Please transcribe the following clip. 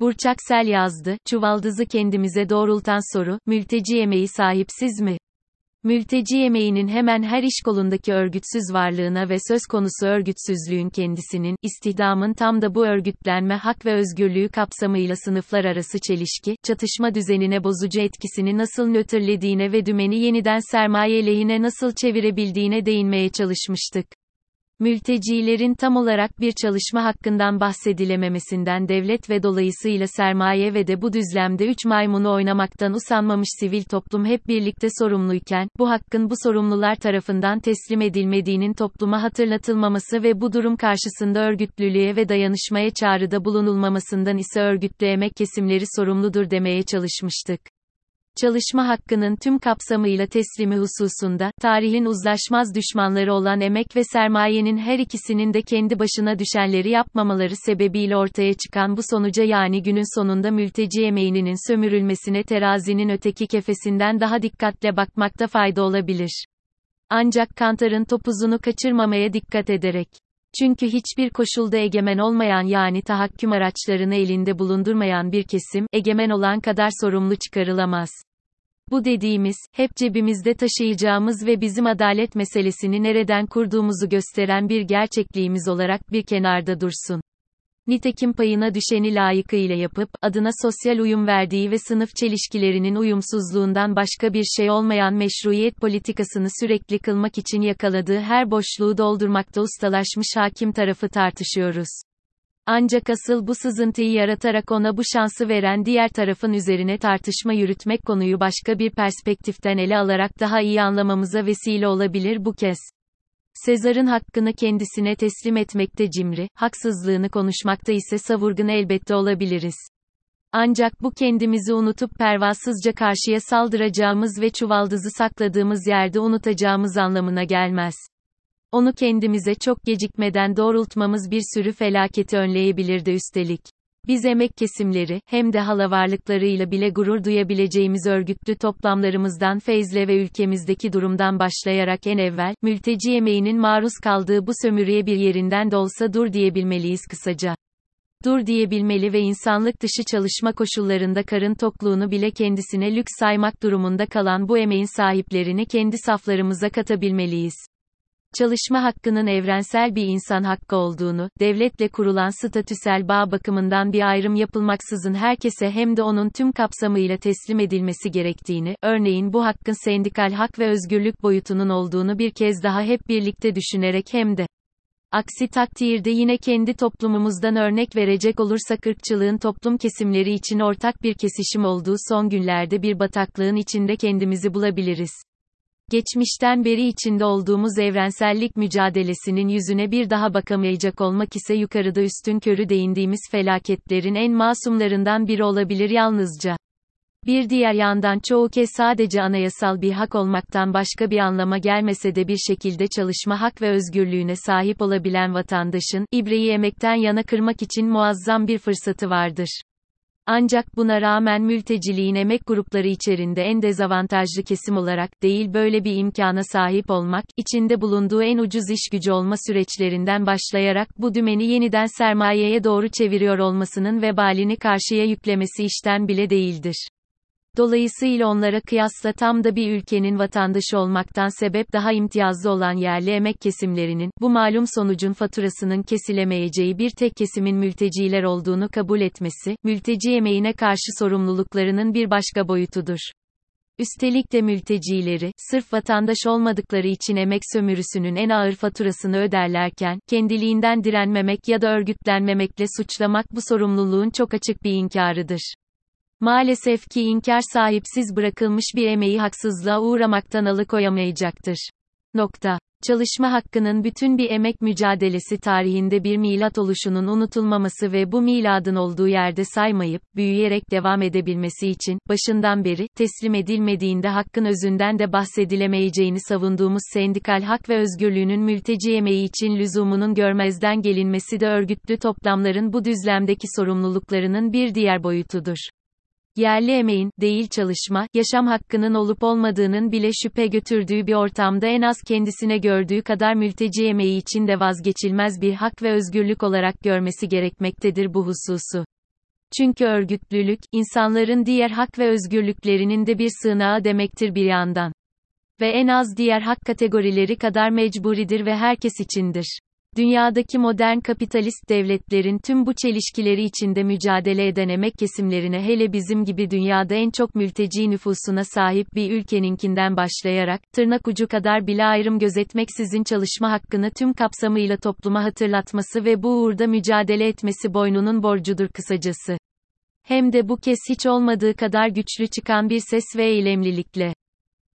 Burçak Sel yazdı, çuvaldızı kendimize doğrultan soru, mülteci emeği sahipsiz mi? Mülteci emeğinin hemen her iş kolundaki örgütsüz varlığına ve söz konusu örgütsüzlüğün kendisinin, istihdamın tam da bu örgütlenme hak ve özgürlüğü kapsamıyla sınıflar arası çelişki, çatışma düzenine bozucu etkisini nasıl nötrlediğine ve dümeni yeniden sermaye lehine nasıl çevirebildiğine değinmeye çalışmıştık. Mültecilerin tam olarak bir çalışma hakkından bahsedilememesinden devlet ve dolayısıyla sermaye ve de bu düzlemde üç maymunu oynamaktan usanmamış sivil toplum hep birlikte sorumluyken, bu hakkın bu sorumlular tarafından teslim edilmediğinin topluma hatırlatılmaması ve bu durum karşısında örgütlülüğe ve dayanışmaya çağrıda bulunulmamasından ise örgütlü emek kesimleri sorumludur demeye çalışmıştık çalışma hakkının tüm kapsamıyla teslimi hususunda, tarihin uzlaşmaz düşmanları olan emek ve sermayenin her ikisinin de kendi başına düşenleri yapmamaları sebebiyle ortaya çıkan bu sonuca yani günün sonunda mülteci emeğinin sömürülmesine terazinin öteki kefesinden daha dikkatle bakmakta fayda olabilir. Ancak kantarın topuzunu kaçırmamaya dikkat ederek. Çünkü hiçbir koşulda egemen olmayan yani tahakküm araçlarını elinde bulundurmayan bir kesim, egemen olan kadar sorumlu çıkarılamaz. Bu dediğimiz, hep cebimizde taşıyacağımız ve bizim adalet meselesini nereden kurduğumuzu gösteren bir gerçekliğimiz olarak bir kenarda dursun. Nitekim payına düşeni layıkıyla yapıp, adına sosyal uyum verdiği ve sınıf çelişkilerinin uyumsuzluğundan başka bir şey olmayan meşruiyet politikasını sürekli kılmak için yakaladığı her boşluğu doldurmakta ustalaşmış hakim tarafı tartışıyoruz. Ancak asıl bu sızıntıyı yaratarak ona bu şansı veren diğer tarafın üzerine tartışma yürütmek konuyu başka bir perspektiften ele alarak daha iyi anlamamıza vesile olabilir bu kez. Sezar'ın hakkını kendisine teslim etmekte cimri, haksızlığını konuşmakta ise savurgun elbette olabiliriz. Ancak bu kendimizi unutup pervasızca karşıya saldıracağımız ve çuvaldızı sakladığımız yerde unutacağımız anlamına gelmez. Onu kendimize çok gecikmeden doğrultmamız bir sürü felaketi önleyebilirdi üstelik. Biz emek kesimleri, hem de halavarlıklarıyla bile gurur duyabileceğimiz örgütlü toplamlarımızdan feyzle ve ülkemizdeki durumdan başlayarak en evvel, mülteci emeğinin maruz kaldığı bu sömürüye bir yerinden de olsa dur diyebilmeliyiz kısaca. Dur diyebilmeli ve insanlık dışı çalışma koşullarında karın tokluğunu bile kendisine lüks saymak durumunda kalan bu emeğin sahiplerini kendi saflarımıza katabilmeliyiz çalışma hakkının evrensel bir insan hakkı olduğunu, devletle kurulan statüsel bağ bakımından bir ayrım yapılmaksızın herkese hem de onun tüm kapsamıyla teslim edilmesi gerektiğini, örneğin bu hakkın sendikal hak ve özgürlük boyutunun olduğunu bir kez daha hep birlikte düşünerek hem de. Aksi takdirde yine kendi toplumumuzdan örnek verecek olursak ırkçılığın toplum kesimleri için ortak bir kesişim olduğu son günlerde bir bataklığın içinde kendimizi bulabiliriz geçmişten beri içinde olduğumuz evrensellik mücadelesinin yüzüne bir daha bakamayacak olmak ise yukarıda üstün körü değindiğimiz felaketlerin en masumlarından biri olabilir yalnızca. Bir diğer yandan çoğu kez sadece anayasal bir hak olmaktan başka bir anlama gelmese de bir şekilde çalışma hak ve özgürlüğüne sahip olabilen vatandaşın, ibreyi emekten yana kırmak için muazzam bir fırsatı vardır. Ancak buna rağmen mülteciliğin emek grupları içerisinde en dezavantajlı kesim olarak değil böyle bir imkana sahip olmak, içinde bulunduğu en ucuz iş gücü olma süreçlerinden başlayarak bu dümeni yeniden sermayeye doğru çeviriyor olmasının vebalini karşıya yüklemesi işten bile değildir. Dolayısıyla onlara kıyasla tam da bir ülkenin vatandaşı olmaktan sebep daha imtiyazlı olan yerli emek kesimlerinin, bu malum sonucun faturasının kesilemeyeceği bir tek kesimin mülteciler olduğunu kabul etmesi, mülteci emeğine karşı sorumluluklarının bir başka boyutudur. Üstelik de mültecileri, sırf vatandaş olmadıkları için emek sömürüsünün en ağır faturasını öderlerken, kendiliğinden direnmemek ya da örgütlenmemekle suçlamak bu sorumluluğun çok açık bir inkarıdır. Maalesef ki inkar sahipsiz bırakılmış bir emeği haksızlığa uğramaktan alıkoyamayacaktır. Nokta. Çalışma hakkının bütün bir emek mücadelesi tarihinde bir milat oluşunun unutulmaması ve bu miladın olduğu yerde saymayıp, büyüyerek devam edebilmesi için, başından beri, teslim edilmediğinde hakkın özünden de bahsedilemeyeceğini savunduğumuz sendikal hak ve özgürlüğünün mülteci emeği için lüzumunun görmezden gelinmesi de örgütlü toplamların bu düzlemdeki sorumluluklarının bir diğer boyutudur. Yerli emeğin, değil çalışma, yaşam hakkının olup olmadığının bile şüphe götürdüğü bir ortamda en az kendisine gördüğü kadar mülteci emeği için de vazgeçilmez bir hak ve özgürlük olarak görmesi gerekmektedir bu hususu. Çünkü örgütlülük, insanların diğer hak ve özgürlüklerinin de bir sığınağı demektir bir yandan. Ve en az diğer hak kategorileri kadar mecburidir ve herkes içindir. Dünyadaki modern kapitalist devletlerin tüm bu çelişkileri içinde mücadele eden emek kesimlerine hele bizim gibi dünyada en çok mülteci nüfusuna sahip bir ülkeninkinden başlayarak, tırnak ucu kadar bile ayrım gözetmeksizin çalışma hakkını tüm kapsamıyla topluma hatırlatması ve bu uğurda mücadele etmesi boynunun borcudur kısacası. Hem de bu kez hiç olmadığı kadar güçlü çıkan bir ses ve eylemlilikle.